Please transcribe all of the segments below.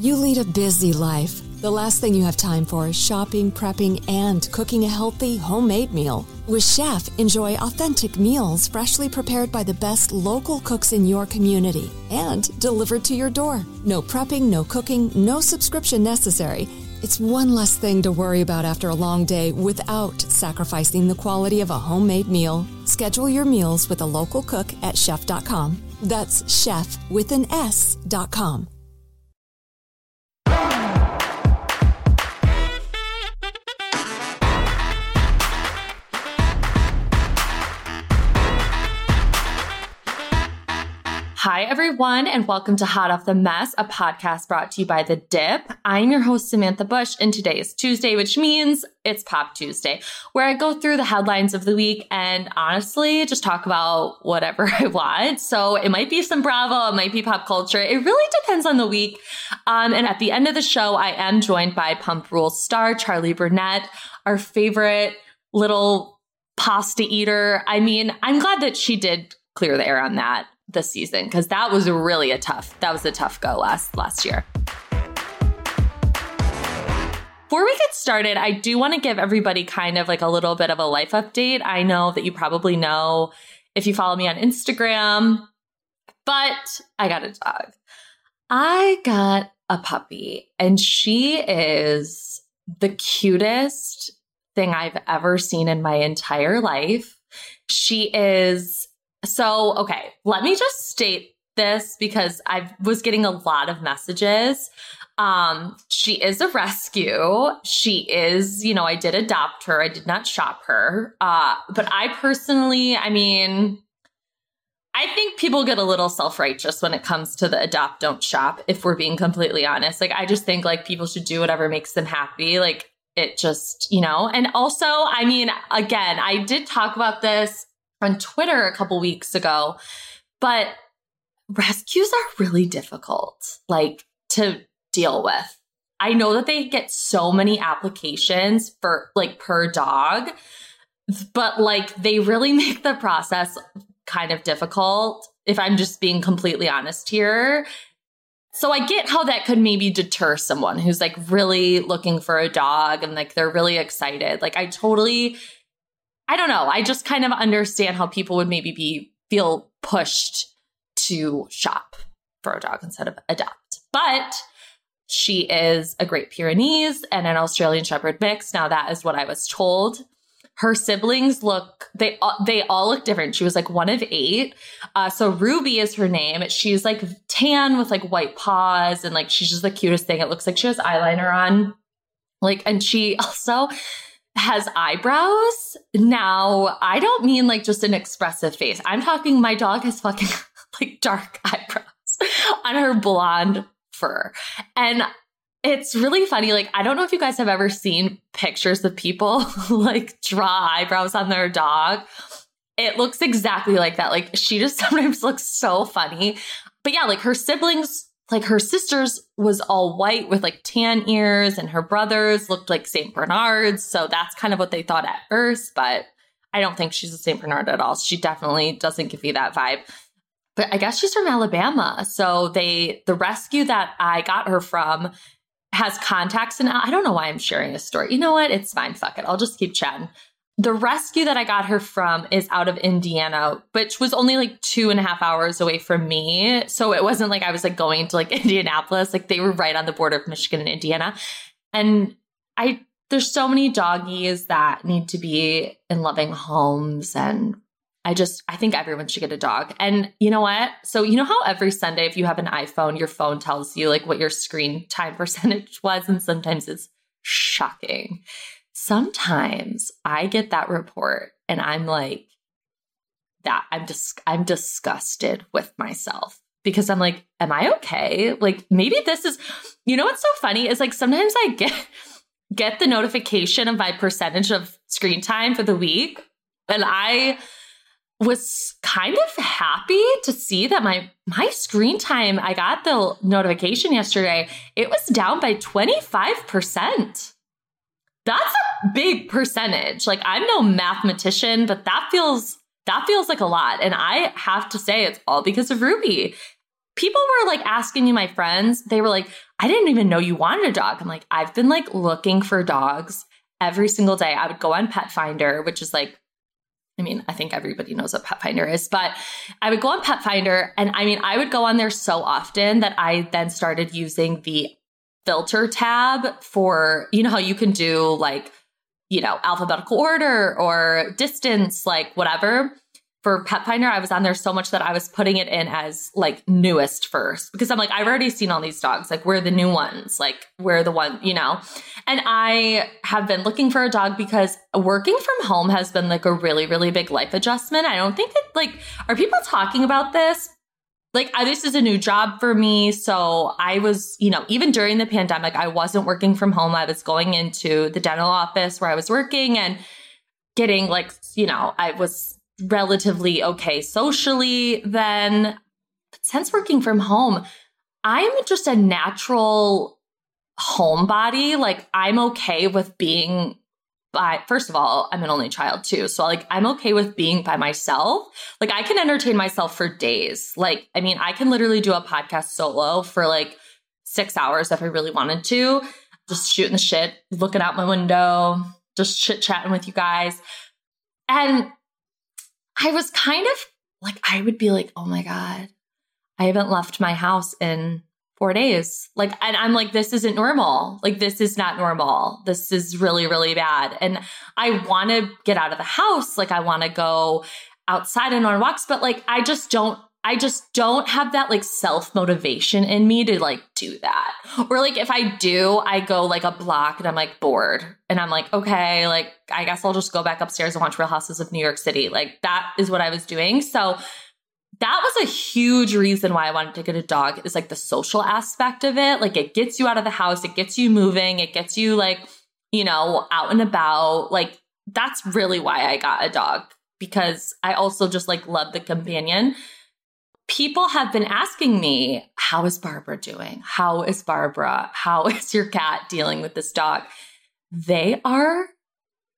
You lead a busy life. The last thing you have time for is shopping, prepping, and cooking a healthy, homemade meal. With Shef, enjoy authentic meals freshly prepared by the best local cooks in your community and delivered to your door. No prepping, no cooking, no subscription necessary. It's one less thing to worry about after a long day without sacrificing the quality of a homemade meal. Schedule your meals with a local cook at shef.com. That's shef with an S.com. Hi, everyone, and welcome to Hot Off the Mess, a podcast brought to you by The Dip. I'm your host, Samantha Bush, and today is Tuesday, which means it's Pop Tuesday, where I go through the headlines of the week and honestly just talk about whatever I want. So it might be some Bravo, it might be pop culture. It really depends on the week. Um, and at the end of the show, I am joined by Pump Rules star Charli Burnett, our favorite little pasta eater. I mean, I'm glad that she did clear the air on that this season because that was really a tough that was a tough go last last year. Before we get started, I do want to give everybody kind of like a little bit of a life update. I know that you probably know if you follow me on Instagram, but I got a dog. I got a puppy, and she is the cutest thing I've ever seen in my entire life. She is so, okay, let me just state this because I was getting a lot of messages. Um, she is a rescue. She is, you know, I did adopt her. I did not shop her. Uh, but I personally, I mean, I think people get a little self-righteous when it comes to the adopt don't shop if we're being completely honest. Like I just think like people should do whatever makes them happy. Like it just, you know. And also, I mean, again, I did talk about this on Twitter a couple weeks ago. But rescues are really difficult, like to deal with. I know that they get so many applications for like per dog, but like they really make the process kind of difficult if I'm just being completely honest here. So I get how that could maybe deter someone who's like really looking for a dog and like they're really excited. Like I totally I don't know. I just kind of understand how people would maybe be feel pushed to shop for a dog instead of adopt. But she is a Great Pyrenees and an Australian Shepherd mix. Now that is what I was told. Her siblings look they they all look different. She was like one of eight. Uh, so Ruby is her name. She's like tan with like white paws and like she's just the cutest thing. It looks like she has eyeliner on. Like and she also has eyebrows. Now, I don't mean like just an expressive face. I'm talking my dog has fucking like dark eyebrows on her blonde fur. And it's really funny. Like, I don't know if you guys have ever seen pictures of people like draw eyebrows on their dog. It looks exactly like that. Like, she just sometimes looks so funny. But yeah, like her siblings like her sister's was all white with like tan ears and her brothers looked like St. Bernards. So that's kind of what they thought at first, but I don't think she's a St. Bernard at all. She definitely doesn't give you that vibe. But I guess she's from Alabama. So they the rescue that I got her from has contacts and I don't know why I'm sharing this story. You know what? It's fine. Fuck it. I'll just keep chatting the rescue that I got her from is out of Indiana, which was only like two and a half hours away from me. So it wasn't like I was like going to like Indianapolis. Like they were right on the border of Michigan and Indiana. And I, there's so many doggies that need to be in loving homes. And I just, I think everyone should get a dog. And you know what? So, you know how every Sunday, if you have an iPhone, your phone tells you like what your screen time percentage was. And sometimes it's shocking sometimes I get that report and I'm like, that I'm just dis- I'm disgusted with myself because I'm like, am I okay? Like maybe this is you know what's so funny is like sometimes I get get the notification of my percentage of screen time for the week and I was kind of happy to see that my my screen time I got the notification yesterday it was down by 25% that's a big percentage. Like I'm no mathematician, but that feels that feels like a lot. And I have to say it's all because of Ruby. People were like asking me, my friends, they were like, I didn't even know you wanted a dog. I'm like, I've been like looking for dogs every single day. I would go on Petfinder, which is like I mean, I think everybody knows what Petfinder is, but I would go on Petfinder and I mean, I would go on there so often that I then started using the filter tab for, you know, how you can do like, you know, alphabetical order or distance, like whatever. For Petfinder, I was on there so much that I was putting it in as like newest first because I'm like, I've already seen all these dogs. Like, we're the new ones. Like, we're the one, you know? And I have been looking for a dog because working from home has been like a really, really big life adjustment. I don't think that, like, are people talking about this? Like I, this is a new job for me. So I was, you know, even during the pandemic, I wasn't working from home. I was going into the dental office where I was working and getting like, you know, I was relatively okay socially then. Since working from home, I'm just a natural homebody. Like I'm okay with being by first of all, I'm an only child too. So like I'm okay with being by myself. Like I can entertain myself for days. Like I mean, I can literally do a podcast solo for like 6 hours if I really wanted to. Just shooting the shit, looking out my window, just chit-chatting with you guys. And I was kind of like I would be like, "Oh my god, I haven't left my house in four days. Like, and I'm like, this isn't normal. Like, this is not normal. This is really, really bad. And I want to get out of the house. Like, I want to go outside and on walks, but like, I just don't. I just don't have that like self motivation in me to like do that. Or like if I do, I go like a block and I'm like bored and I'm like, okay, like I guess I'll just go back upstairs and watch Real Housewives of New York City. Like that is what I was doing. So that was a huge reason why I wanted to get a dog is like the social aspect of it. Like it gets you out of the house, it gets you moving, it gets you like, you know, out and about. Like that's really why I got a dog because I also just like love the companion. People have been asking me, how is Barbara doing? How is Barbara? How is your cat dealing with this dog? They are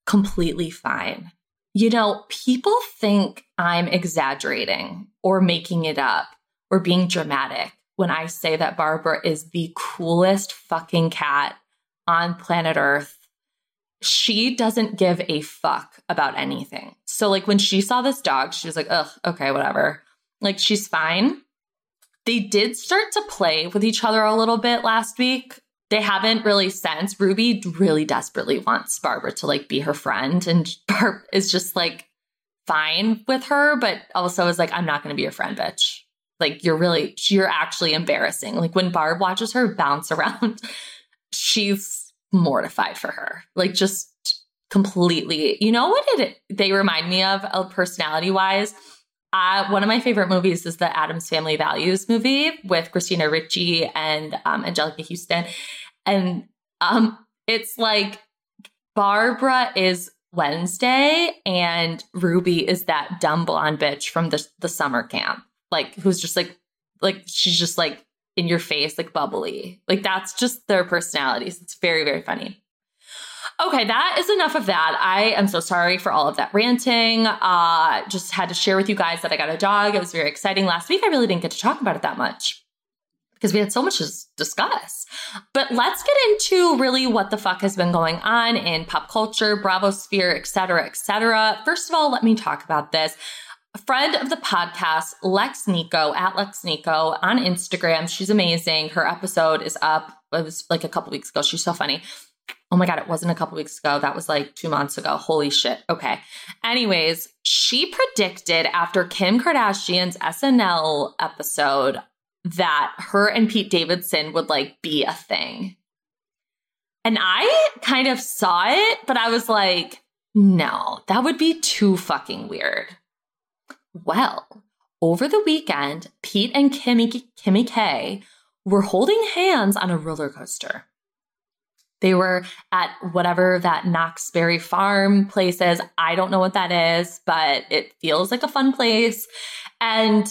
completely fine. You know, people think I'm exaggerating or making it up or being dramatic when I say that Barbara is the coolest fucking cat on planet Earth. She doesn't give a fuck about anything. So, like, when she saw this dog, she was like, ugh, okay, whatever. Like, she's fine. They did start to play with each other a little bit last week they haven't really since. Ruby really desperately wants Barbara to like be her friend, and Barb is just like fine with her, but also is like, I'm not going to be your friend, bitch. Like, you're really, you're actually embarrassing. Like, when Barb watches her bounce around, she's mortified for her. Like, just completely. You know what it, they remind me of, uh, personality wise? Uh, one of my favorite movies is the Addams Family Values movie with Christina Ricci and um, Anjelica Huston. And um, it's like Barbara is Wednesday and Ruby is that dumb blonde bitch from the, the summer camp. Like, who's just like, like, she's just like in your face, like bubbly. Like that's just their personalities. It's very, very funny. Okay, that is enough of that. I am so sorry for all of that ranting. Uh, just had to share with you guys that I got a dog. It was very exciting last week. I really didn't get to talk about it that much because we had so much to discuss. But let's get into really what the fuck has been going on in pop culture, Bravo sphere, et cetera, et cetera. First of all, let me talk about this. A friend of the podcast, Lex Nico, at Lex Nico on Instagram. She's amazing. Her episode is up. It was like a couple weeks ago. She's so funny. Oh my God, it wasn't a couple weeks ago. That was like two months ago. Holy shit. Okay. Anyways, she predicted after Kim Kardashian's SNL episode that her and Pete Davidson would like be a thing. And I kind of saw it, but I was like, no, that would be too fucking weird. Well, over the weekend, Pete and Kimmy, Kimmy K were holding hands on a roller coaster. They were at whatever that Knott's Berry Farm place is. I don't know what that is, but it feels like a fun place. And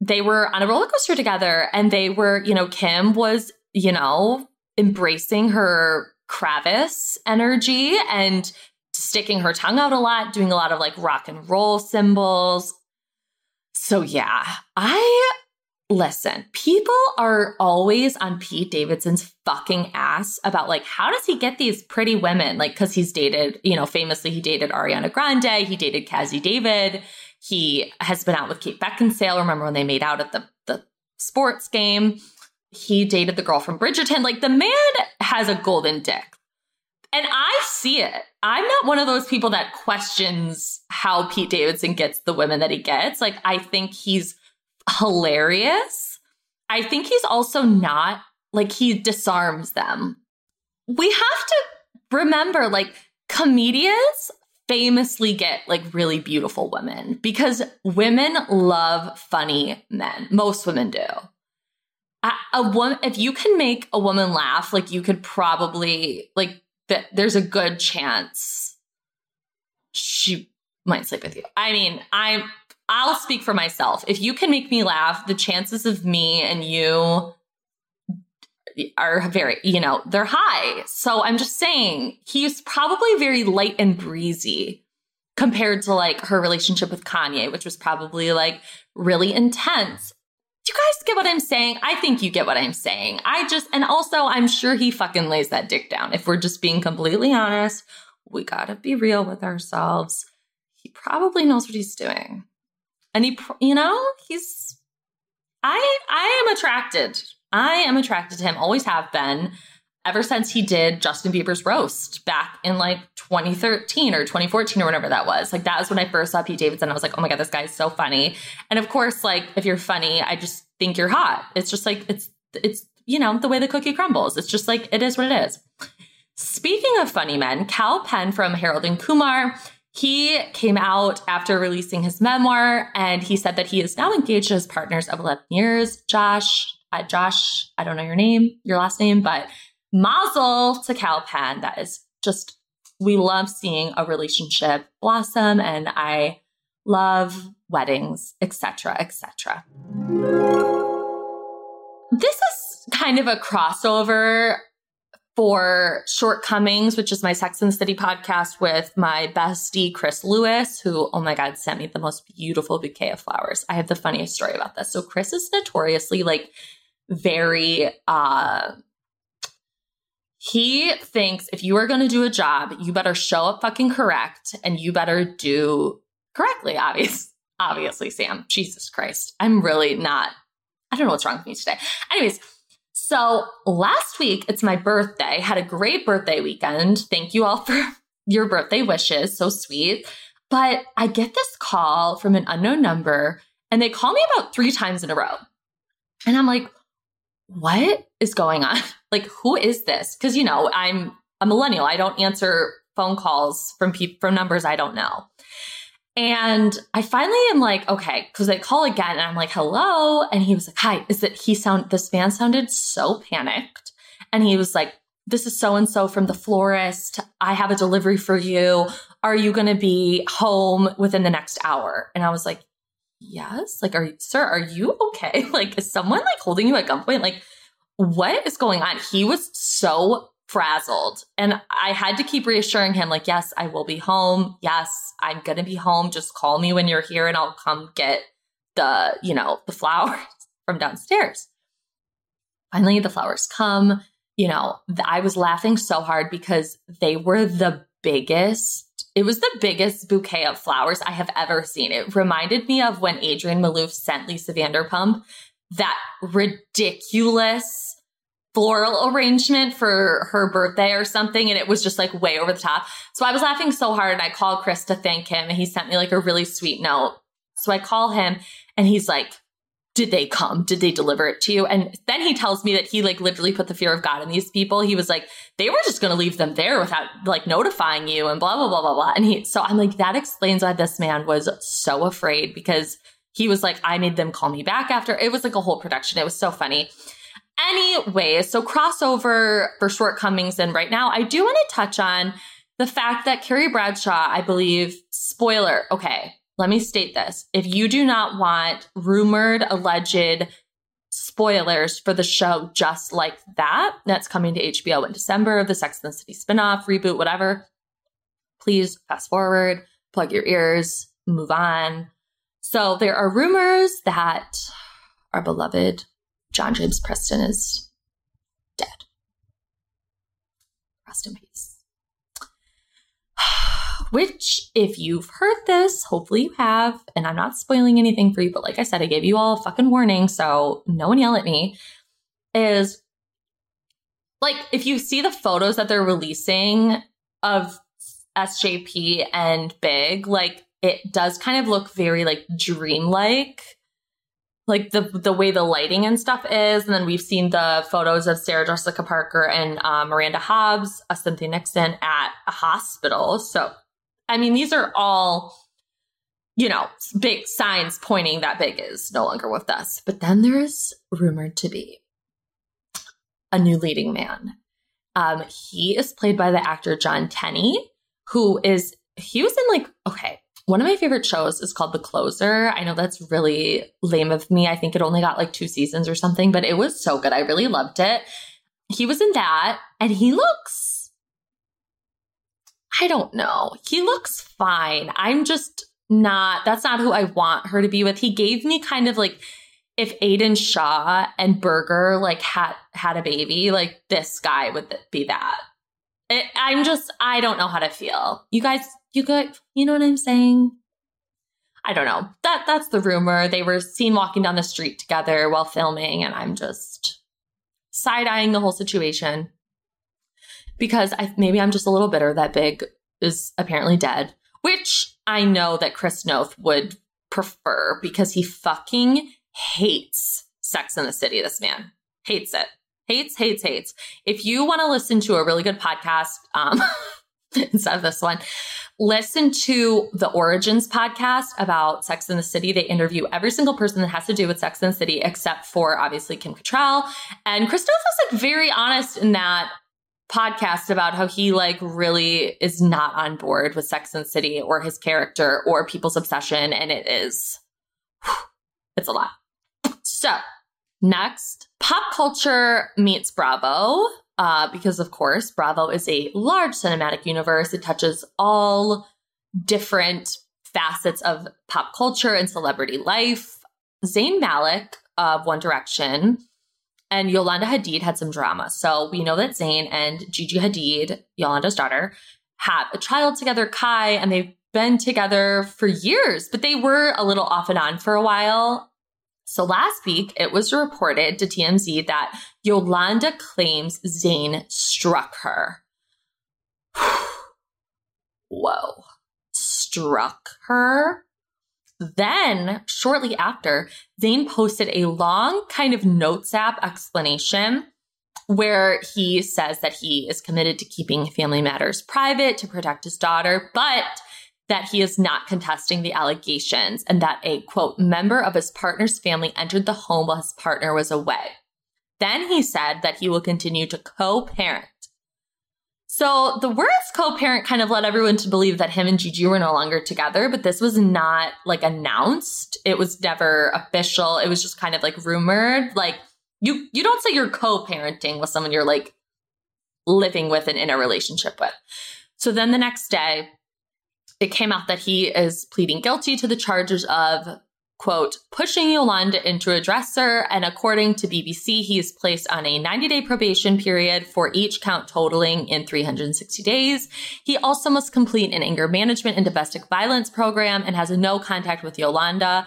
they were on a roller coaster together and they were, you know, Kim was, you know, embracing her Kravis energy and sticking her tongue out a lot, doing a lot of like rock and roll symbols. So yeah, I listen, people are always on Pete Davidson's fucking ass about like, how does he get these pretty women? Like, cause he's dated, you know, famously he dated Ariana Grande, he dated Cazzie David, he has been out with Kate Beckinsale. Remember when they made out at the, the sports game? He dated the girl from Bridgerton. Like the man has a golden dick. And I see it. I'm not one of those people that questions how Pete Davidson gets the women that he gets. Like, I think he's hilarious. I think he's also not like he disarms them. We have to remember like comedians famously get like really beautiful women because women love funny men. Most women do. A, a woman, if you can make a woman laugh, like you could probably like that. There's a good chance she might sleep with you. I mean, I'm. I'll speak for myself. If you can make me laugh, the chances of me and you are very, you know, they're high. So I'm just saying he's probably very light and breezy compared to like her relationship with Kanye, which was probably like really intense. Do you guys get what I'm saying? I think you get what I'm saying. I just, and also I'm sure he fucking lays that dick down. If we're just being completely honest, we gotta be real with ourselves. He probably knows what he's doing. And he, you know, he's, I, I am attracted I am attracted to him, always have been, ever since he did Justin Bieber's roast back in like 2013 or 2014 or whatever that was. Like that was when I first saw Pete Davidson. I was like, oh my God, this guy is so funny. And of course, like if you're funny, I just think you're hot. It's just like it's it's you know the way the cookie crumbles. It's just like it is what it is. Speaking of funny men, Kal Penn from Harold and Kumar. He came out after releasing his memoir and he said that he is now engaged to his partners of 11 years. Josh, uh, Josh, I don't know your name, your last name, but mazel to Kal That is just, we love seeing a relationship blossom and I love weddings, etc., etc. This is kind of a crossover for Shortcomings, which is my Sex and City podcast with my bestie, Chris Lewis, who, oh my God, sent me the most beautiful bouquet of flowers. I have the funniest story about this. So, Chris is notoriously like very uh he thinks if you are going to do a job, you better show up fucking correct and you better do correctly, obviously. obviously, Sam. Jesus Christ. I'm really not, I don't know what's wrong with me today. Anyways, so last week, it's my birthday. Had a great birthday weekend. Thank you all for your birthday wishes. So sweet. But I get this call from an unknown number and they call me about three times in a row. And I'm like, what is going on? Like, who is this? Because, you know, I'm a millennial. I don't answer phone calls from people from numbers I don't know. And I finally am like, okay, because I call again and I'm like, hello. And he was like, hi, is that he sound this man sounded so panicked. And he was like, this is so and so from the florist. I have a delivery for you. Are you going to be home within the next hour? And I was like, yes. Like, are you, sir, are you okay? Like, is someone like holding you at gunpoint? Like, what is going on? He was so frazzled. And I had to keep reassuring him, like, yes, I will be home. Yes, I'm to be home. Just call me when you're here and I'll come get the, you know, the flowers from downstairs. Finally, the flowers come. You know, I was laughing so hard because they were the biggest. It was the biggest bouquet of flowers I have ever seen. It reminded me of when Adrienne Maloof sent Lisa Vanderpump that ridiculous floral arrangement for her birthday or something. And it was just like way over the top. So I was laughing so hard and I called Chris to thank him and he sent me like a really sweet note. So I call him and he's like, did they come? Did they deliver it to you? And then he tells me that he like literally put the fear of God in these people. He was like, they were just going to leave them there without like notifying you and blah, blah, blah, blah, blah. And he, so I'm like, that explains why this man was so afraid because he was like, I made them call me back after. It was like a whole production. It was so funny. Anyways, so crossover for shortcomings. And right now, I do want to touch on the fact that Carrie Bradshaw, I believe, spoiler, okay, let me state this. If you do not want rumored, alleged spoilers for the show just like that, that's coming to HBO in December, of the Sex and the City spinoff, reboot, whatever, please fast forward, plug your ears, move on. So there are rumors that our beloved John James Preston is dead. Rest in peace. Which, if you've heard this, hopefully you have, and I'm not spoiling anything for you, but like I said, I gave you all a fucking warning, so no one yell at me. Is like if you see the photos that they're releasing of SJP and Big, like it does kind of look very like dreamlike like the the way the lighting and stuff is. And then we've seen the photos of Sarah Jessica Parker and uh, Miranda Hobbs, uh, Cynthia Nixon at a hospital. So, I mean, these are all, you know, big signs pointing that Big is no longer with us. But then there's rumored to be a new leading man. Um, he is played by the actor Jon Tenney, who is he was in like okay one of my favorite shows is called The Closer. I know that's really lame of me. I think it only got like two seasons or something, but it was so good. I really loved it. He was in that and he looks, I don't know. He looks fine. I'm just not, that's not who I want her to be with. He gave me kind of like, if Aidan Shaw and Berger like had had a baby, like this guy would be that. It, I'm just, I don't know how to feel. You guys, you got, you know what I'm saying? I don't know. That that's the rumor. They were seen walking down the street together while filming, and I'm just side eyeing the whole situation because I maybe I'm just a little bitter that Big is apparently dead, which I know that Chris Noth would prefer because he fucking hates Sex in the City. This man hates it hates, hates, hates. If you want to listen to a really good podcast, um, instead of this one, listen to the Origins podcast about Sex in the City. They interview every single person that has to do with Sex in the City, except for obviously Kim Cattrall. And Chris Noth was like very honest in that podcast about how he like really is not on board with Sex and City or his character or people's obsession. And it is, it's a lot. So Next, pop culture meets Bravo. Uh, because of course, Bravo is a large cinematic universe. It touches all different facets of pop culture and celebrity life. Zayn Malik of One Direction and Yolanda Hadid had some drama. So we know that Zayn and Gigi Hadid, Yolanda's daughter, have a child together, Khai, and they've been together for years, but they were a little off and on for a while. So last week, it was reported to TMZ that Yolanda claims Zayn struck her. Whoa. Struck her? Then, shortly after, Zayn posted a long kind of notes app explanation where he says that he is committed to keeping family matters private to protect his daughter, but that he is not contesting the allegations and that a quote member of his partner's family entered the home while his partner was away. Then he said that he will continue to co parent. So the words co-parent kind of led everyone to believe that him and Gigi were no longer together, but this was not like announced. It was never official. It was just kind of like rumored. Like you you don't say you're co-parenting with someone you're like living with and in a relationship with. So then the next day, it came out that he is pleading guilty to the charges of quote, pushing Yolanda into a dresser. And according to BBC, he is placed on a 90 day probation period for each count totaling in 360 days. He also must complete an anger management and domestic violence program and has no contact with Yolanda.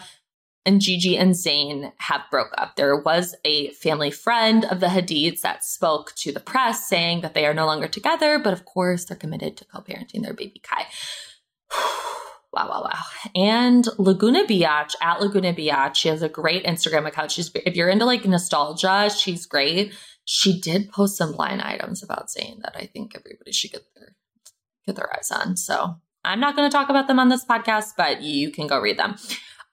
And Gigi and Zayn have broke up. There was a family friend of the Hadids that spoke to the press saying that they are no longer together, but of course they're committed to co-parenting their baby Khai. Wow, wow, wow. And Laguna Biatch at Laguna Biatch, she has a great Instagram account. She's if you're into like nostalgia, she's great. She did post some line items about saying that I think everybody should get their get their eyes on. So I'm not going to talk about them on this podcast, but you can go read them.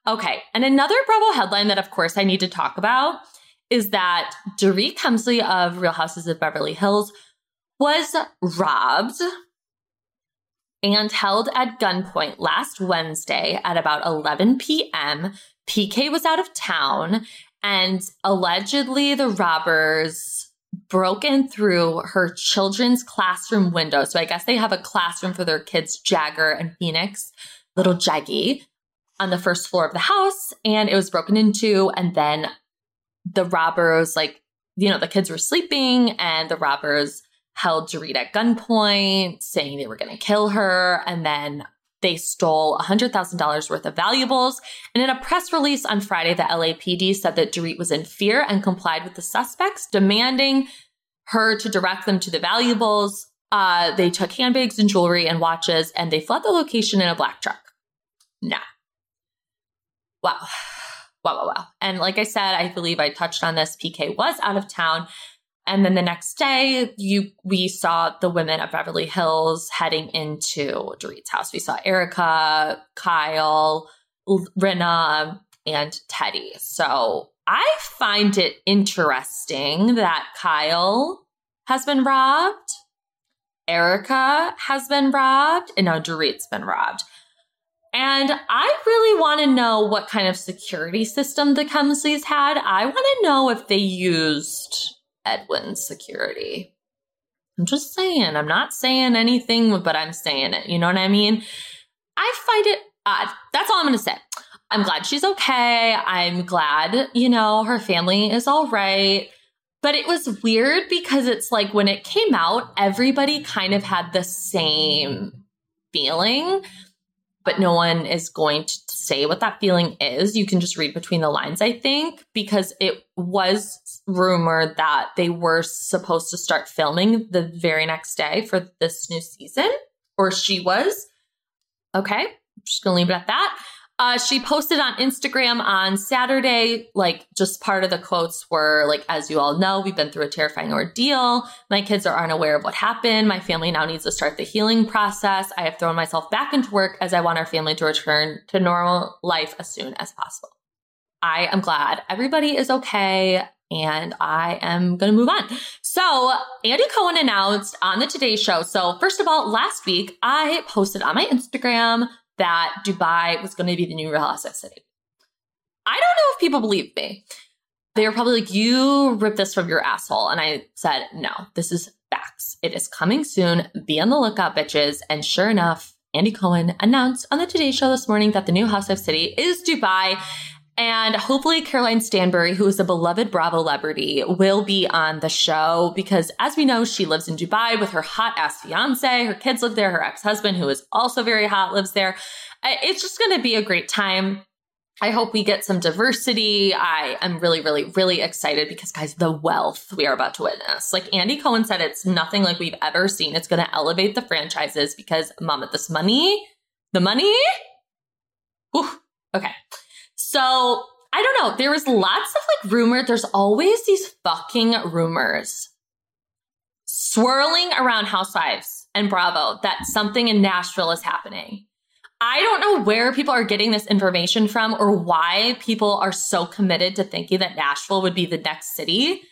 Okay. And another Bravo headline that, of course, I need to talk about is that Dorit Kemsley of Real Housewives of Beverly Hills was robbed and held at gunpoint last Wednesday at about 11 p.m. PK was out of town, and allegedly the robbers broken through her children's classroom window. So I guess they have a classroom for their kids, Jagger and Phoenix, little Jaggy, on the first floor of the house, and it was broken into. And then the robbers, like, you know, the kids were sleeping, and the robbers held Dorit at gunpoint, saying they were going to kill her. And then they stole $100,000 worth of valuables. And in a press release on Friday, the LAPD said that Dorit was in fear and complied with the suspects, demanding her to direct them to the valuables. Uh, they took handbags and jewelry and watches, and they fled the location in a black truck. Nah. Wow. Wow, wow, wow. And like I said, I believe I touched on this. PK was out of town. And then the next day, you we saw the women of Beverly Hills heading into Dorit's house. We saw Erika, Kyle, Rinna, and Teddi. So I find it interesting that Kyle has been robbed, Erika has been robbed, and now Dorit's been robbed. And I really want to know what kind of security system the Kemsleys had. I want to know if they used Edwin's security. I'm just saying, I'm not saying anything, but I'm saying it. You know what I mean? I find it odd. That's all I'm going to say. I'm glad she's okay. I'm glad, you know, her family is all right. But it was weird because it's like when it came out, everybody kind of had the same feeling, but no one is going to say what that feeling is. You can just read between the lines, I think, because it was rumored that they were supposed to start filming the very next day for this new season, or she was. Okay, just gonna leave it at that. Uh, she posted on Instagram on Saturday, like just part of the quotes were like, as you all know, we've been through a terrifying ordeal. My kids are unaware of what happened. My family now needs to start the healing process. I have thrown myself back into work as I want our family to return to normal life as soon as possible. I am glad everybody is okay and I am going to move on. So, Andy Cohen announced on the Today Show. So, first of all, last week I posted on my Instagram that Dubai was going to be the new real asset city. I don't know if people believe me. They were probably like, you ripped this from your asshole. And I said, no, this is facts. It is coming soon. Be on the lookout, bitches. And sure enough, Andy Cohen announced on the Today Show this morning that the new House of City is Dubai. And hopefully, Caroline Stanbury, who is a beloved Bravo celebrity, will be on the show because, as we know, she lives in Dubai with her hot ass fiance. Her kids live there. Her ex husband, who is also very hot, lives there. It's just going to be a great time. I hope we get some diversity. I am really, really, really excited because, guys, the wealth we are about to witness. Like Andy Cohen said, it's nothing like we've ever seen. It's going to elevate the franchises because, mama, this money, the money. Whew, okay. So I don't know. There was lots of like rumor. There's always these fucking rumors swirling around Housewives and Bravo that something in Nashville is happening. I don't know where people are getting this information from or why people are so committed to thinking that Nashville would be the next city.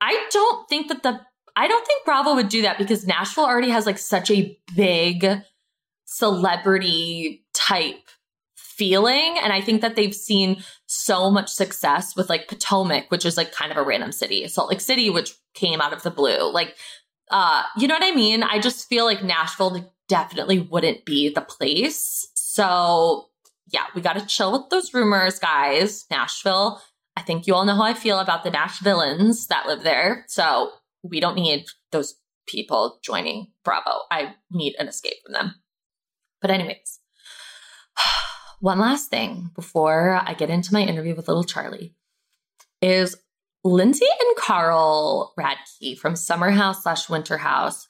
I don't think that the I don't think Bravo would do that because Nashville already has like such a big celebrity type feeling. And I think that they've seen so much success with like Potomac, which is like kind of a random city, Salt Lake City, which came out of the blue. Like, uh, you know what I mean? I just feel like Nashville definitely wouldn't be the place. So yeah, we got to chill with those rumors, guys. Nashville. I think you all know how I feel about the Nash villains that live there. So we don't need those people joining Bravo. I need an escape from them. But, anyways, one last thing before I get into my interview with little Charli is Lindsay and Carl Radke from Summer House slash Winter House,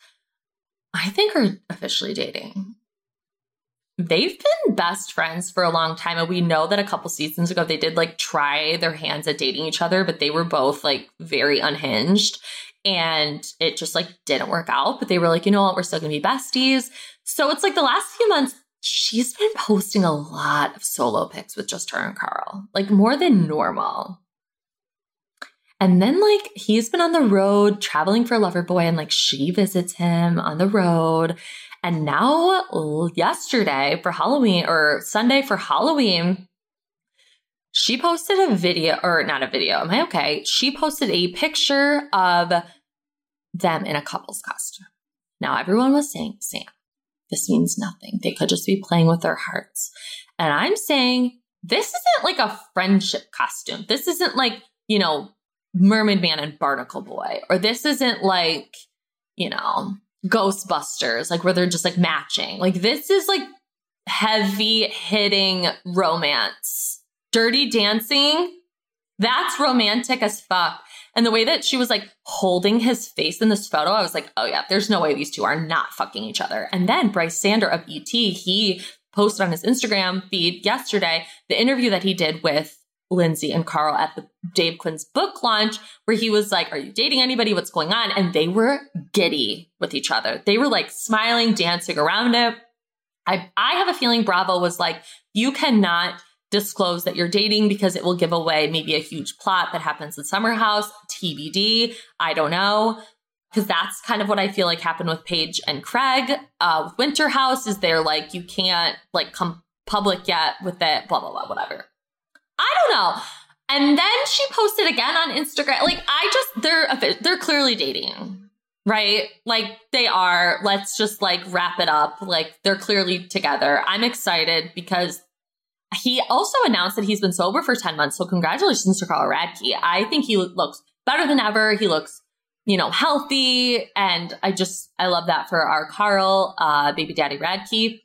I think are officially dating. They've been best friends for a long time. And we know that a couple seasons ago, they did like try their hands at dating each other, but they were both like very unhinged and it just like didn't work out. But they were like, you know what? We're still gonna be besties. So it's like the last few months, she's been posting a lot of solo pics with just her and Carl, like more than normal. And then like he's been on the road traveling for Loverboy and like she visits him on the road. And now yesterday for Halloween or Sunday for Halloween, she posted a video or not a video. Am I okay? She posted a picture of them in a couple's costume. Now everyone was saying, Sam, this means nothing. They could just be playing with their hearts. And I'm saying this isn't like a friendship costume. This isn't like, you know, Mermaid Man and Barnacle Boy, or this isn't like, you know, Ghostbusters, like where they're just like matching. Like this is like heavy hitting romance. Dirty dancing, that's romantic as fuck. And the way that she was like holding his face in this photo, I was like, oh yeah, there's no way these two are not fucking each other. And then Brice Sander of ET, he posted on his Instagram feed yesterday the interview that he did with Lindsay and Carl at the Dave Quinn's book launch, where he was like, Are you dating anybody? What's going on? And they were giddy with each other. They were like smiling, dancing around it. I, I have a feeling Bravo was like, You cannot disclose that you're dating because it will give away maybe a huge plot that happens in Summer House, TBD. I don't know. Because that's kind of what I feel like happened with Paige and Craig. Uh, Winter House, is they're like, you can't like come public yet with it, blah, blah, blah, whatever. I don't know. And then she posted again on Instagram. Like I just they're they're clearly dating. Right? Like they are. Let's just like wrap it up. Like they're clearly together. I'm excited because he also announced that he's been sober for 10 months. So congratulations to Carl Radke. I think he looks better than ever. He looks, you know, healthy. And I just, I love that for our Carl, uh, baby daddy Radke.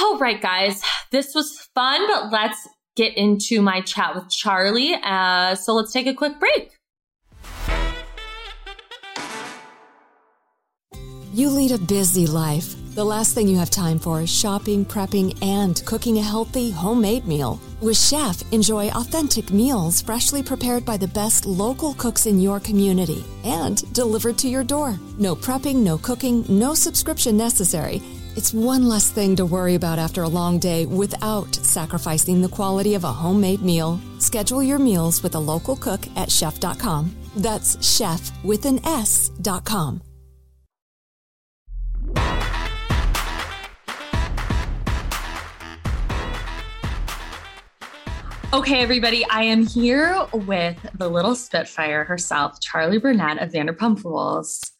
All right, guys, this was fun, but let's get into my chat with Charli. Uh, so let's take a quick break. You lead a busy life. The last thing you have time for is shopping, prepping, and cooking a healthy, homemade meal. With Shef, enjoy authentic meals freshly prepared by the best local cooks in your community and delivered to your door. No prepping, no cooking, no subscription necessary. It's one less thing to worry about after a long day without sacrificing the quality of a homemade meal. Schedule your meals with a local cook at shef.com. That's shef with an S.com. Okay, everybody, I am here with the little Spitfire herself, Charli Burnett of Vanderpump Rules.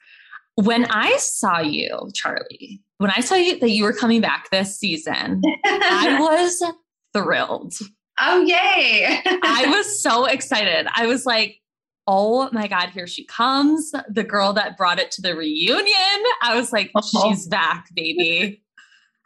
When I saw you, Charli, when I saw you that you were coming back this season, I was thrilled. Oh, yay. I was so excited. I was like, oh my God, here she comes. The girl that brought it to the reunion. I was like, uh-huh. she's back, baby.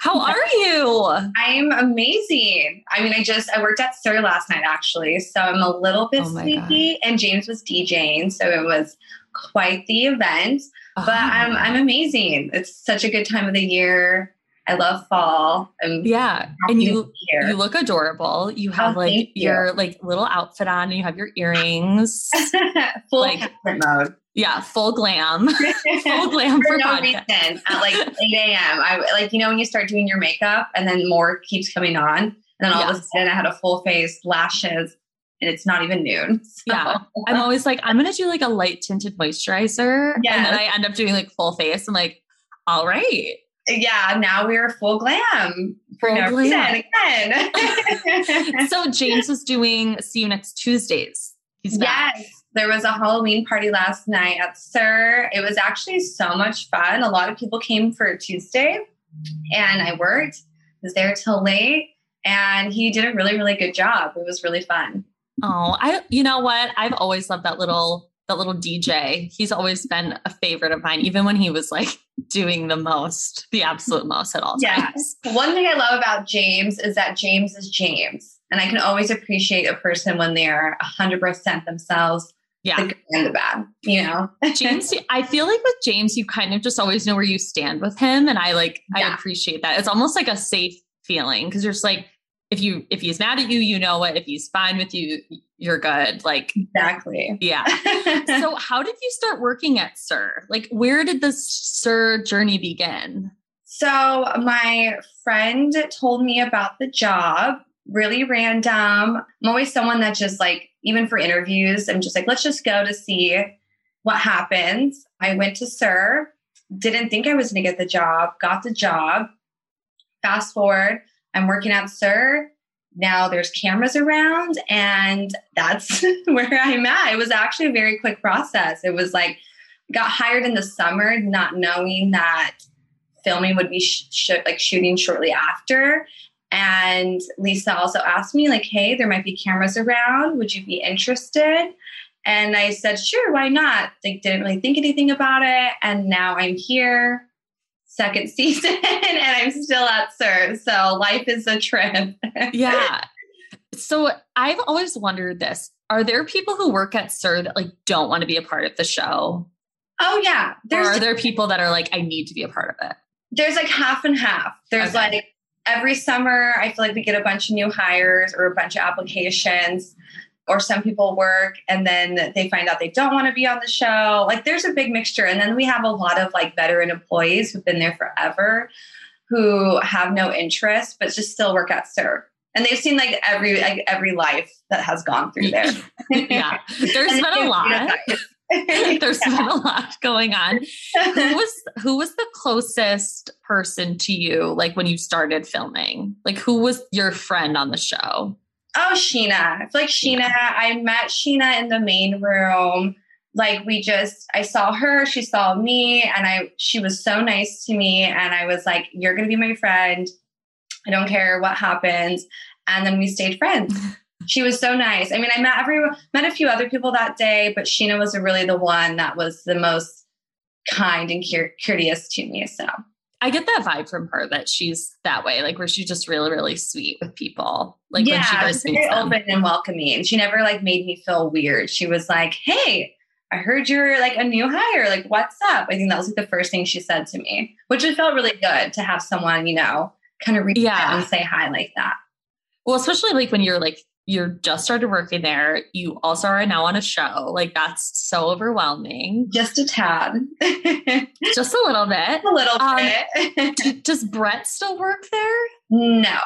How are you? I'm amazing. I mean, I just I worked at SUR last night actually, so I'm a little bit oh sleepy. God. And James was DJing, so it was quite the event. But oh. I'm I'm amazing. It's such a good time of the year. I love fall. I'm yeah, and you you look adorable. You oh, have oh, like your you. like little outfit on, and you have your earrings. full like, mode. Yeah, full glam, full glam for, for no podcast. reason. At like eight a.m., I like you know when you start doing your makeup, and then more keeps coming on, and then all of a sudden I had a full face, lashes, and it's not even noon. So. Yeah. I'm always like, I'm going to do like a light tinted moisturizer. Yes. And then I end up doing like full face. I'm like, all right. Yeah. Now we're full glam for full no glam. again. so James was doing See You Next Tuesdays. He's back. Yes. There was a Halloween party last night at SUR. It was actually so much fun. A lot of people came for Tuesday and I worked, was there till late, and he did a really, really good job. It was really fun. Oh, I you know what? I've always loved that little that little DJ. He's always been a favorite of mine, even when he was like doing the most, the absolute most at all times. Yeah. One thing I love about James is that James is James. And I can always appreciate a person when they're 100% themselves. Yeah. The good and the bad, you know? James, I feel like with James, you kind of just always know where you stand with him. And I like, yeah. I appreciate that. It's almost like a safe feeling because you're just like, if you if he's mad at you, you know what. If he's fine with you, you're good. Like exactly. Yeah. so how did you start working at SUR? Like where did this SUR journey begin? So my friend told me about the job, really random. I'm always someone that just like, even for interviews, I'm just like, let's just go to see what happens. I went to SUR, didn't think I was gonna get the job, got the job. Fast forward, I'm working at SUR. Now there's cameras around, and that's where I'm at. It was actually a very quick process. It was like, got hired in the summer, not knowing that filming would be sh- sh- like shooting shortly after. And Lisa also asked me, like, hey, there might be cameras around. Would you be interested? And I said, sure, why not? Like, didn't really think anything about it. And now I'm here second season and I'm still at SUR. So life is a trip. yeah. So I've always wondered this. Are there people who work at SUR that like don't want to be a part of the show? Oh yeah. There's or are there people that are like, I need to be a part of it? There's like half and half. There's okay. like every summer I feel like we get a bunch of new hires or a bunch of applications or some people work and then they find out they don't want to be on the show. Like there's a big mixture. And then we have a lot of like veteran employees who've been there forever who have no interest, but just still work at SUR. And they've seen like every like every life that has gone through there. yeah. There's been a lot. There's yeah. been a lot going on. Who was who was the closest person to you like when you started filming? Like who was your friend on the show? Oh, Scheana. It's like Scheana. I met Scheana in the main room. Like we just, I saw her, she saw me, and I, she was so nice to me. And I was like, you're going to be my friend. I don't care what happens. And then we stayed friends. she was so nice. I mean, I met everyone, met a few other people that day, but Scheana was really the one that was the most kind and cur- courteous to me. So I get that vibe from her that she's that way, like where she's just really, really sweet with people. Like yeah, when she first very open and welcoming. She never like made me feel weird. She was like, "Hey, I heard you're like a new hire. Like, what's up?" I think that was like the first thing she said to me, which it felt really good to have someone, you know, kind of reach yeah. and say hi like that. Well, especially like when you're like you're just started working there. You also are now on a show. Like that's so overwhelming. Just a tad. just a little bit. A little um, bit. does Brett still work there? No.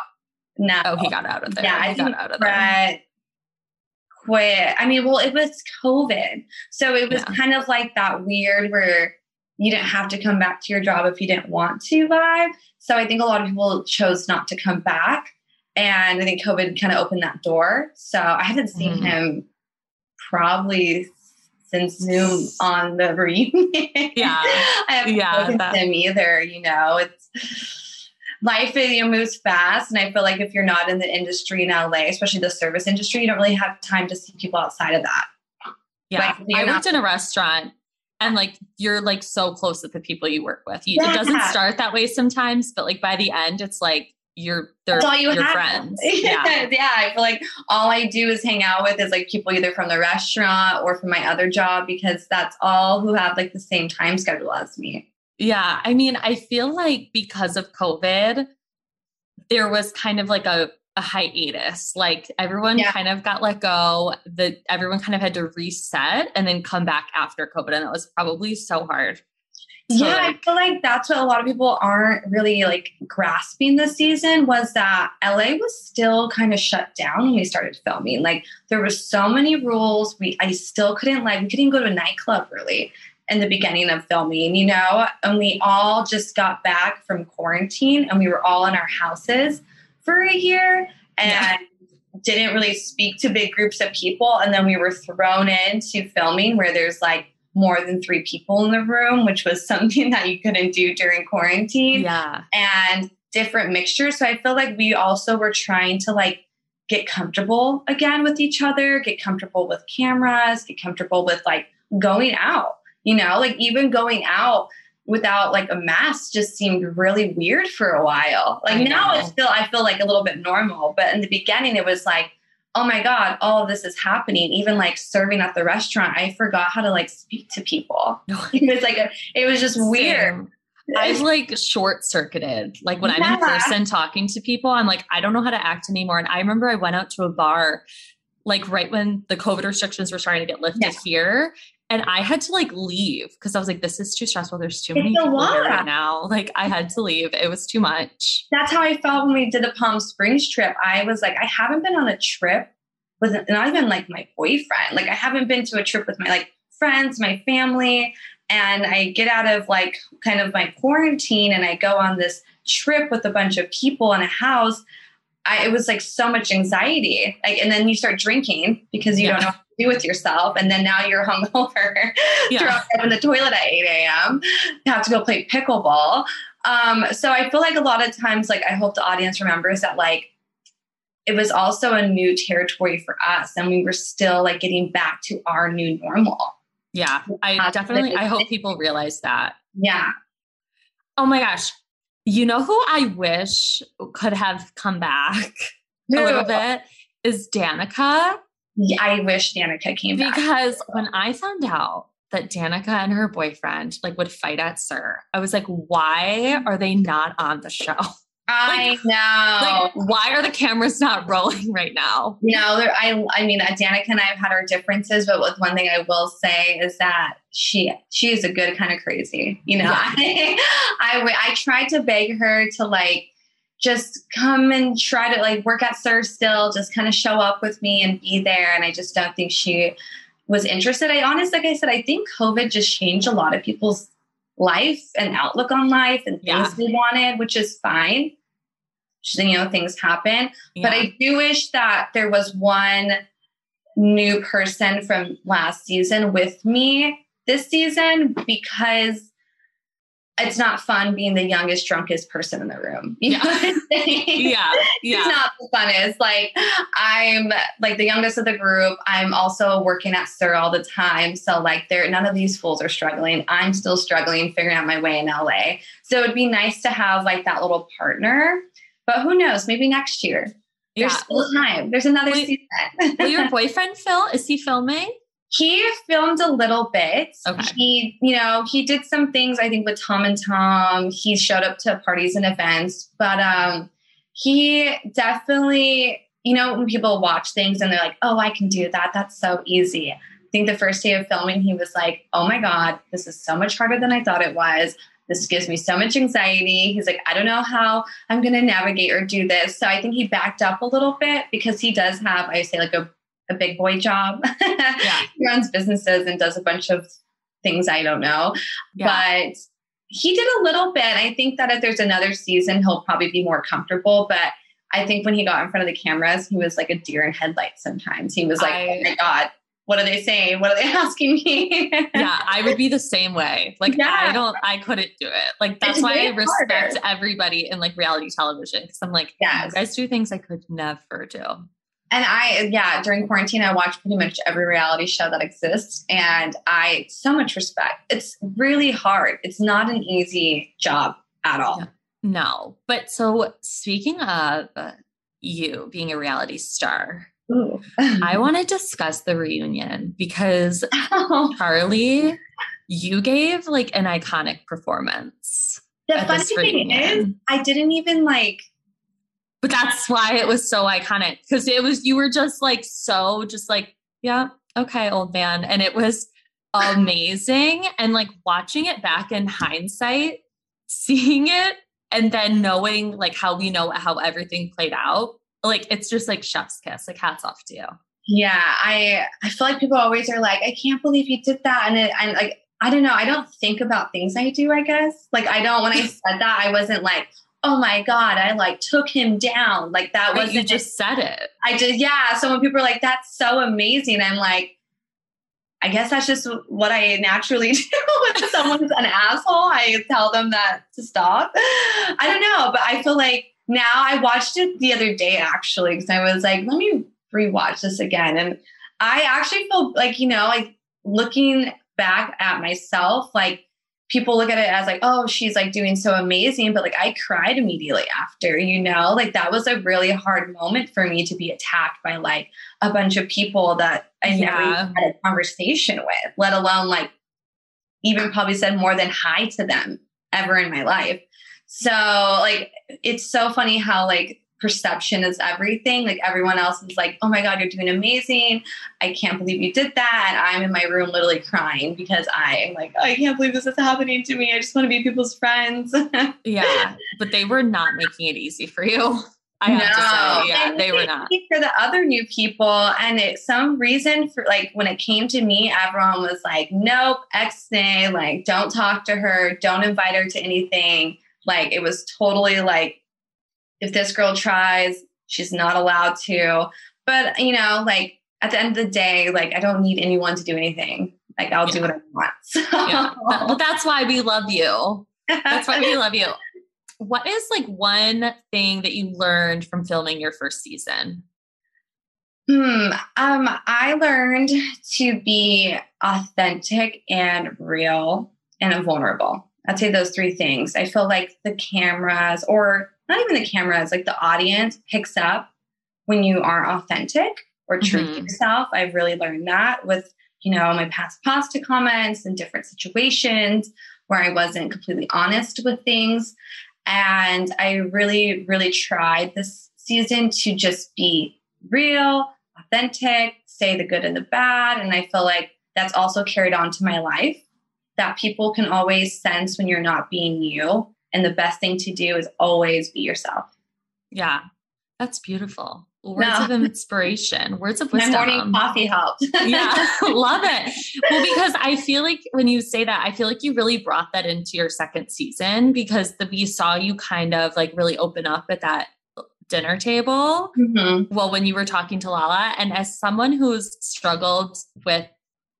No. Oh, he got out of there. Yeah, he I got out of Brett there. quit. I mean, well, it was COVID. So it was yeah. kind of like that weird where you didn't have to come back to your job if you didn't want to vibe. So I think a lot of people chose not to come back. And I think COVID kind of opened that door. So I haven't seen mm-hmm. him probably since Zoom on the reunion. Yeah. I haven't yeah, spoken that. to him either. You know, it's life you know, moves fast. And I feel like if you're not in the industry in LA, especially the service industry, you don't really have time to see people outside of that. Yeah. I worked in a restaurant and like you're like so close with the people you work with. You, yeah. It doesn't start that way sometimes, but like by the end, it's like you're they're That's all you your have. friends. Yeah. yeah. I feel like all I do is hang out with is like people either from the restaurant or from my other job because that's all who have like the same time schedule as me. Yeah. I mean, I feel like because of COVID, there was kind of like a, a hiatus. Like everyone yeah. kind of got let go. The everyone kind of had to reset and then come back after COVID. And that was probably so hard yeah, I feel like that's what a lot of people aren't really like grasping this season was that LA was still kind of shut down when we started filming. Like there were so many rules. We I still couldn't like we couldn't go to a nightclub really in the beginning of filming, you know, and we all just got back from quarantine and we were all in our houses for a year and yeah. didn't really speak to big groups of people. And then we were thrown into filming where there's like more than three people in the room, which was something that you couldn't do during quarantine. Yeah. And different mixtures. So I feel like we also were trying to like get comfortable again with each other, get comfortable with cameras, get comfortable with like going out, you know, like even going out without like a mask just seemed really weird for a while. Like now it's still I feel like a little bit normal, but in the beginning it was like oh my god all of this is happening even like serving at the restaurant i forgot how to like speak to people it was like a, it was just Same. weird I've like short circuited. Like when yeah. I'm in person talking to people, I'm like, I don't know how to act anymore. And I remember I went out to a bar like right when the COVID restrictions were starting to get lifted yes. here. And I had to like leave because I was like, this is too stressful. There's too it's many people here right now. Like I had to leave. It was too much. That's how I felt when we did the Palm Springs trip. I was like, I haven't been on a trip with not even like my boyfriend. Like I haven't been to a trip with my like friends, my family. And I get out of like kind of my quarantine and I go on this trip with a bunch of people in a house. I, it was like so much anxiety. Like, and then you start drinking because you yeah. don't know what to do with yourself. And then now you're hungover, yeah. up in the toilet at 8 a.m., have to go play pickleball. Um, so I feel like a lot of times, like, I hope the audience remembers that, like, it was also a new territory for us and we were still like getting back to our new normal yeah i definitely i hope people realize that yeah oh my gosh you know who i wish could have come back who? a little bit is danica. Yeah, i wish danica came back. Because when i found out that danica and her boyfriend like would fight at SUR, i was like why are they not on the show I like, know. Like, why are the cameras not rolling right now? No, I, I mean, uh, Danica and I have had our differences, but with one thing I will say is that she, she is a good kind of crazy. You know, yeah. I, I, I tried to beg her to like just come and try to like work at SUR still, just kind of show up with me and be there. And I just don't think she was interested. I honestly, like I said, I think COVID just changed a lot of people's life and outlook on life and things yeah. we wanted, which is fine. You know, things happen. Yeah. But I do wish that there was one new person from last season with me this season because it's not fun being the youngest, drunkest person in the room. You yeah. yeah. Yeah. It's not the funnest. Like I'm like the youngest of the group. I'm also working at SUR all the time. So like there none of these fools are struggling. I'm still struggling figuring out my way in LA. So it'd be nice to have like that little partner. But who knows? Maybe next year. There's yeah. still time. There's another will, season. will your boyfriend Phil? Is he filming? He filmed a little bit. Okay. He, you know, he did some things, I think, with Tom and Tom. He showed up to parties and events, but um, he definitely, you know, when people watch things and they're like, oh, I can do that. That's so easy. I think the first day of filming, he was like, oh my God, this is so much harder than I thought it was. This gives me so much anxiety. He's like, I don't know how I'm going to navigate or do this. So I think he backed up a little bit because he does have, I say, like a a big boy job. Yeah. he runs businesses and does a bunch of things I don't know. Yeah. But he did a little bit. I think that if there's another season, he'll probably be more comfortable. But I think when he got in front of the cameras, he was like a deer in headlights sometimes. He was like, oh I, oh my God, what are they saying? What are they asking me? yeah, I would be the same way. Like yeah. I don't I couldn't do it. Like that's why I respect harder. everybody in like reality television. Cause I'm like, yes. you guys do things I could never do and I, yeah, during quarantine, I watched pretty much every reality show that exists. And I, so much respect. It's really hard. It's not an easy job at all. No. But so speaking of uh, you being a reality star, I want to discuss the reunion because oh. Charli, you gave like an iconic performance. The funny thing is, I didn't even like but that's why it was so iconic because it was you were just like so just like yeah okay old man and it was amazing. And like watching it back in hindsight, seeing it and then knowing like how we know how everything played out, like it's just like chef's kiss. Like hats off to you. Yeah, I I feel like people always are like, I can't believe you did that. And it and like I don't know, I don't think about things I do, I guess. Like I don't when I said that, I wasn't like, oh my God, I like took him down. Like that was you just said it. I did, yeah. So when people are like, that's so amazing, I'm like, I guess that's just what I naturally do. when someone's an asshole, I tell them that to stop. I don't know, but I feel like now I watched it the other day actually because I was like, let me rewatch this again. And I actually feel like, you know, like looking back at myself, like people look at it as like, oh, she's like doing so amazing. But like I cried immediately after, you know, like that was a really hard moment for me to be attacked by like a bunch of people that I yeah. never had a conversation with, let alone like even probably said more than hi to them ever in my life. So like it's so funny how like perception is everything. Like everyone else is like, oh my God, you're doing amazing. I can't believe you did that. I'm in my room literally crying because I'm like, oh, I can't believe this is happening to me. I just want to be people's friends. yeah. But they were not making it easy for you. I have no. to say, yeah, they were not. For the other new people, and it some reason for like when it came to me, everyone was like, "Nope, X nay, like don't talk to her, don't invite her to anything." Like it was totally like if this girl tries, she's not allowed to. But, you know, like at the end of the day, like I don't need anyone to do anything. Like I'll yeah. do what I want. So. Yeah. Well, that's why we love you. That's why we love you. What is like one thing that you learned from filming your first season? Hmm. Um, I learned to be authentic and real and vulnerable. I'd say those three things. I feel like the cameras or not even the cameras, like the audience picks up when you are authentic or true mm-hmm. to yourself. I've really learned that with, you know, my past pasta comments and different situations where I wasn't completely honest with things. And I really, really tried this season to just be real, authentic, say the good and the bad. And I feel like that's also carried on to my life that people can always sense when you're not being you and the best thing to do is always be yourself. Yeah, that's beautiful. Words no. of inspiration, words of wisdom. My morning coffee helped. yeah, love it. Well, because I feel like when you say that, I feel like you really brought that into your second season because the we saw you kind of like really open up at that dinner table. Mm-hmm. Well, when you were talking to Lala, and as someone who's struggled with,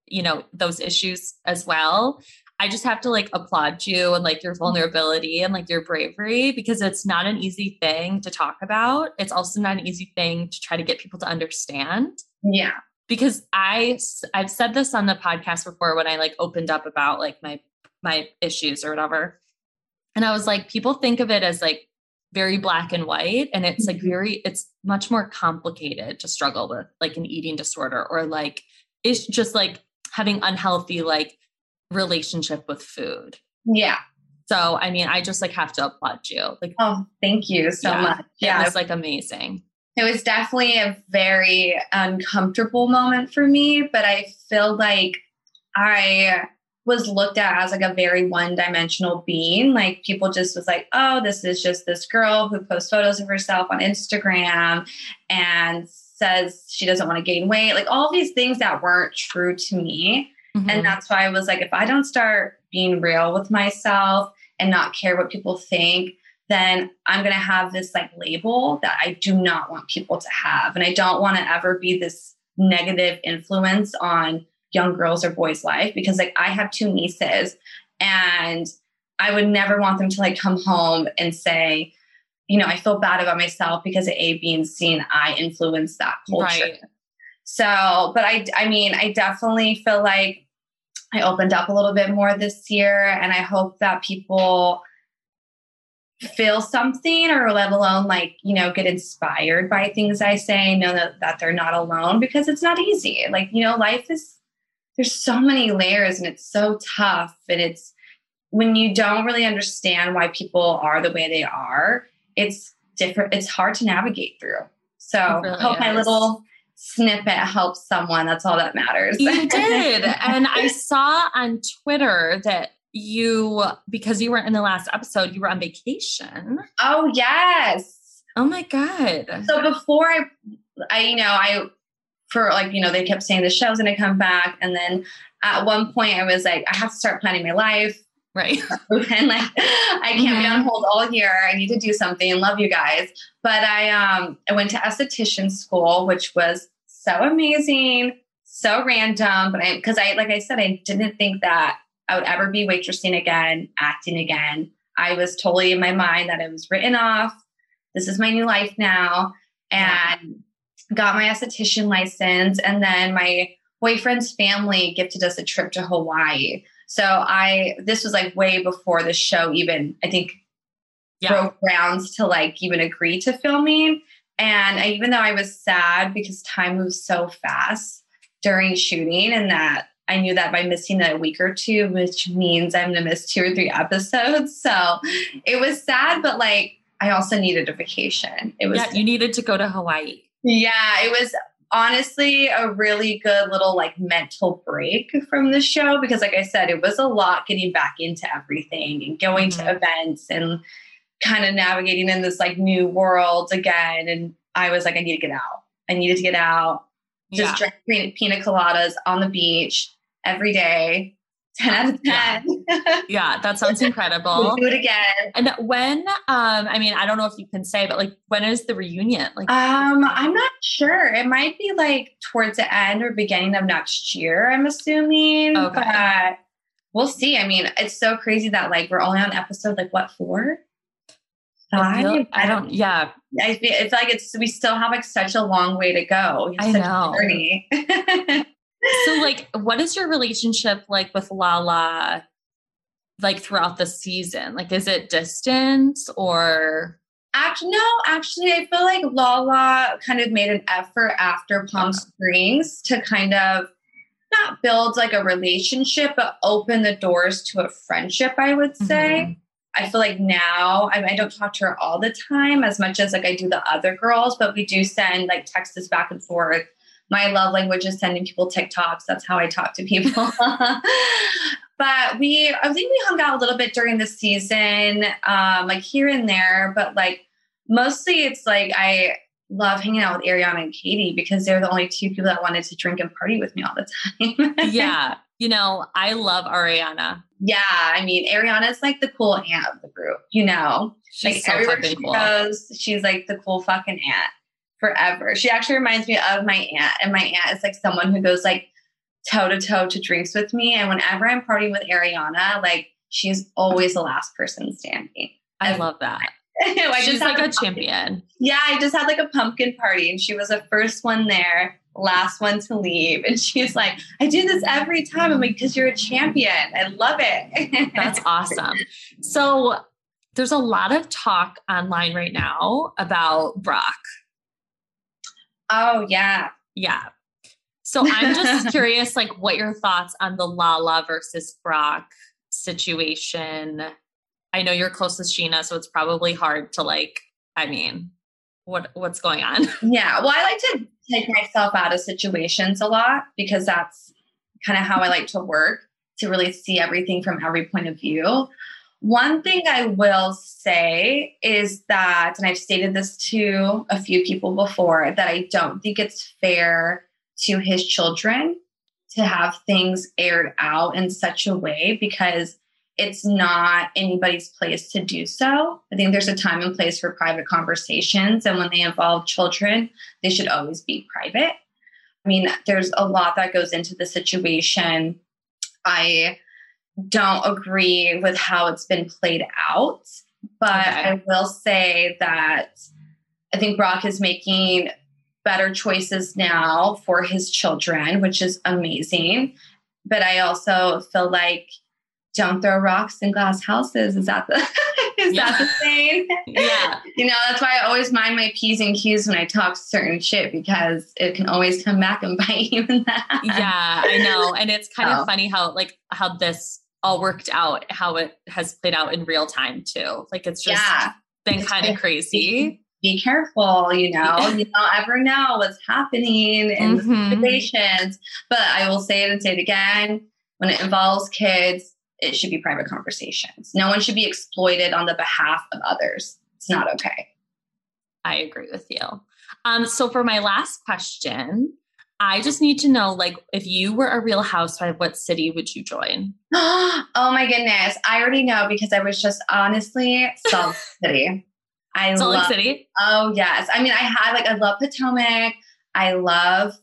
you know, those issues as well, I just have to like applaud you and like your vulnerability and like your bravery because it's not an easy thing to talk about. It's also not an easy thing to try to get people to understand. Yeah. Because I I've said this on the podcast before when I like opened up about like my my issues or whatever. And I was like people think of it as like very black and white and it's like mm-hmm. very it's much more complicated to struggle with like an eating disorder or like it's just like having unhealthy like relationship with food. Yeah. So, I mean, I just like have to applaud you. Like, oh, thank you so yeah, much. Yeah. It was like amazing. It was definitely a very uncomfortable moment for me, but I feel like I was looked at as like a very one dimensional being. Like people just was like, oh, this is just this girl who posts photos of herself on Instagram and says she doesn't want to gain weight. Like all these things that weren't true to me. Mm-hmm. And that's why I was like, if I don't start being real with myself and not care what people think, then I'm going to have this like label that I do not want people to have. And I don't want to ever be this negative influence on young girls or boys' life because like I have two nieces and I would never want them to like come home and say, you know, I feel bad about myself because of A, B, and C, and I influence that culture. Right. So, but I, I mean, I definitely feel like I opened up a little bit more this year, and I hope that people feel something or let alone like you know get inspired by things i say know that, that they're not alone because it's not easy like you know life is there's so many layers and it's so tough and it's when you don't really understand why people are the way they are it's different it's hard to navigate through so really hope is. my little snippet helps someone. That's all that matters. You did. and I saw on Twitter that you, because you were in the last episode, you were on vacation. Oh, yes. Oh my God. So before I, I, you know, I, for like, you know, they kept saying the show's going to come back. And then at one point I was like, I have to start planning my life. Right. and like, I can't mm-hmm. be on mm-hmm. hold all year. I need to do something. Love you guys. But I, um, I went to esthetician school, which was so amazing, so random. But I, cause I, like I said, I didn't think that I would ever be waitressing again, acting again. I was totally in my mind that it was written off. This is my new life now. And got my esthetician license. And then my boyfriend's family gifted us a trip to Hawaii. So I this was like way before the show even I think yeah. broke grounds to like even agree to filming. And I, even though I was sad because time moves so fast during shooting, and that I knew that by missing a week or two, which means I'm gonna miss two or three episodes. So it was sad, but like I also needed a vacation. It was yeah, you needed to go to Hawaii. Yeah, it was honestly a really good little like mental break from the show because like I said, it was a lot getting back into everything and going mm-hmm. to events and kind of navigating in this like new world again. And I was like, I need to get out. I needed to get out. Just yeah. drink pina coladas on the beach every day 10 out of 10. Yeah, yeah that sounds incredible. we'll do it again. And when, um, I mean, I don't know if you can say, but like, when is the reunion? Like, um, I'm not sure. It might be like towards the end or beginning of next year, I'm assuming. Okay. But we'll see. I mean, it's so crazy that like we're only on episode like what, four? I, I don't, yeah. I feel it's like it's, we still have like such a long way to go. I know. so like what is your relationship like with lala like throughout the season like is it distance or actually no actually i feel like lala kind of made an effort after palm okay. springs to kind of not build like a relationship but open the doors to a friendship i would say mm-hmm. I feel like now I, I, don't talk to her all the time as much as like I do the other girls, but we do send like texts back and forth my love language is sending people TikToks. That's how I talk to people. but we, I think we hung out a little bit during the season, um, like here and there, but like mostly it's like I love hanging out with Ariana and Katie because they're the only two people that wanted to drink and party with me all the time. yeah. You know, I love Ariana. Yeah. I mean, Ariana's like the cool aunt of the group, you know? She's like so everywhere she cool. goes, she's like the cool fucking aunt forever. She actually reminds me of my aunt, and my aunt is like someone who goes like toe to toe to drinks with me. And whenever I'm partying with Ariana, like she's always the last person standing. I love that. I she's like a, a champion. Yeah, I just had like a pumpkin party, and she was the first one there, last one to leave. And she's like, I do this every time. I'm like, because you're a champion. I love it. That's awesome. So there's a lot of talk online right now about Brock Oh, yeah. Yeah. So I'm just curious, like, what your thoughts on the Lala versus Brock situation? I know you're close with Scheana, so it's probably hard to like. I mean, what what's going on? Yeah. Well, I like to take myself out of situations a lot because that's kind of how I like to work to really see everything from every point of view. One thing I will say is that, and I've stated this to a few people before, that I don't think it's fair to his children to have things aired out in such a way because it's not anybody's place to do so. I think there's a time and place for private conversations. And when they involve children, they should always be private. I mean, there's a lot that goes into the situation. I don't agree with how it's been played out. But okay. I will say that I think Brock is making better choices now for his children, which is amazing. But I also feel like don't throw rocks in glass houses. Is that the is yeah. that the saying? yeah. you know, that's why I always mind my P's and Q's when I talk certain shit because it can always come back and bite you in that. Yeah, I know. And it's kind oh. of funny how like how this all worked out how it has played out in real time too. Like it's just yeah. been kind of crazy. be careful, you know, you don't ever know what's happening in mm-hmm. situations. But I will say it and say it again when it involves kids, it should be private conversations. No one should be exploited on the behalf of others. It's not okay. I agree with you. Um, so for my last question, I just need to know, like, if you were a real housewife, what city would you join? oh my goodness. I already know because I was just honestly Salt City. I Salt love, City. Oh yes. I mean, I had like I love Potomac. I love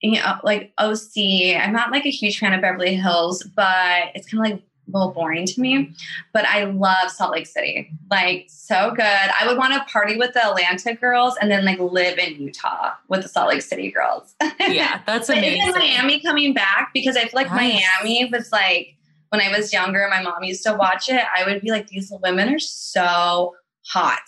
you know like OC. I'm not like a huge fan of Beverly Hills, but it's kind of like a little boring to me. But I love Salt Lake City. Like so good. I would want to party with the Atlanta girls and then like live in Utah with the Salt Lake City girls. Yeah, that's amazing. Even Miami coming back because I feel like nice. Miami was like when I was younger, my mom used to watch it. I would be like, these women are so hot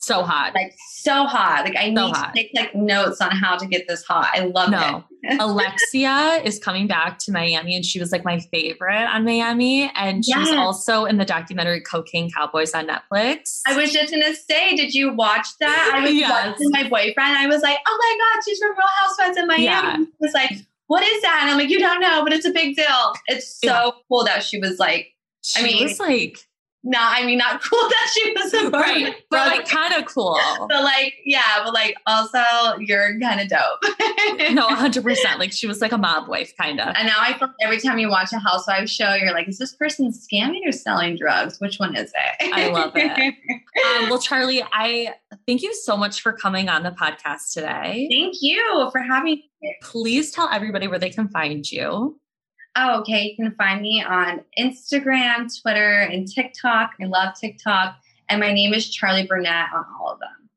so hot. Like so hot. Like I so need hot. to take like notes on how to get this hot. I love no. it. Alexia is coming back to Miami and she was like my favorite on Miami. And she's yes. also in the documentary Cocaine Cowboys on Netflix. I was just gonna say, did you watch that? I was yes. watching my boyfriend. I was like, oh my God, she's from Real Housewives in Miami. Yeah. He was like, what is that? And I'm like, you don't know, but it's a big deal. It's so yeah. cool that she was like, she I mean, was like not I mean not cool that she was a right, but like kind of cool. But like yeah, but like also you're kind of dope. no, hundred percent. Like she was like a mob wife kind of. And now I feel like every time you watch a housewife show, you're like, is this person scamming or selling drugs? Which one is it? I love it. um, well, Charli, I thank you so much for coming on the podcast today. Thank you for having me. Please tell everybody where they can find you. Oh, okay. You can find me on Instagram, Twitter, and TikTok. I love TikTok. And my name is Charli Burnett on all of them.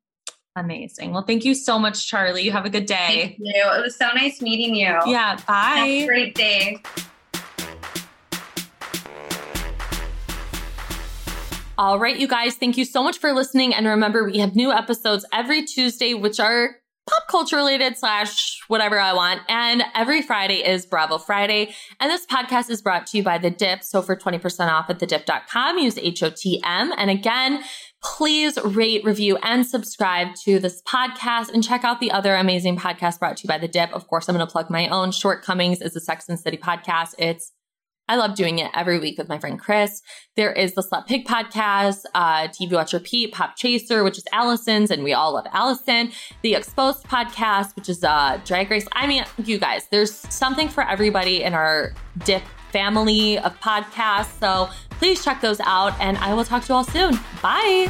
Amazing. Well, thank you so much, Charli. You have a good day. Thank you. It was so nice meeting you. Yeah. Bye. great day. All right, you guys, thank you so much for listening. And remember, we have new episodes every Tuesday, which are pop culture related slash whatever I want. And every Friday is Bravo Friday. And this podcast is brought to you by The Dip. So for 20% off at thedip.com, use HOTM. And again, please rate, review, and subscribe to this podcast and check out the other amazing podcasts brought to you by The Dip. Of course, I'm going to plug my own shortcomings is the Sex and City podcast. It's I love doing it every week with my friend Chris. There is the Slut Pig podcast, uh, TV Watch Repeat, Pop Chaser, which is Allison's, and we all love Allison. The Exposed podcast, which is uh, Drag Race. I mean, you guys, there's something for everybody in our dip family of podcasts. So please check those out, and I will talk to you all soon. Bye.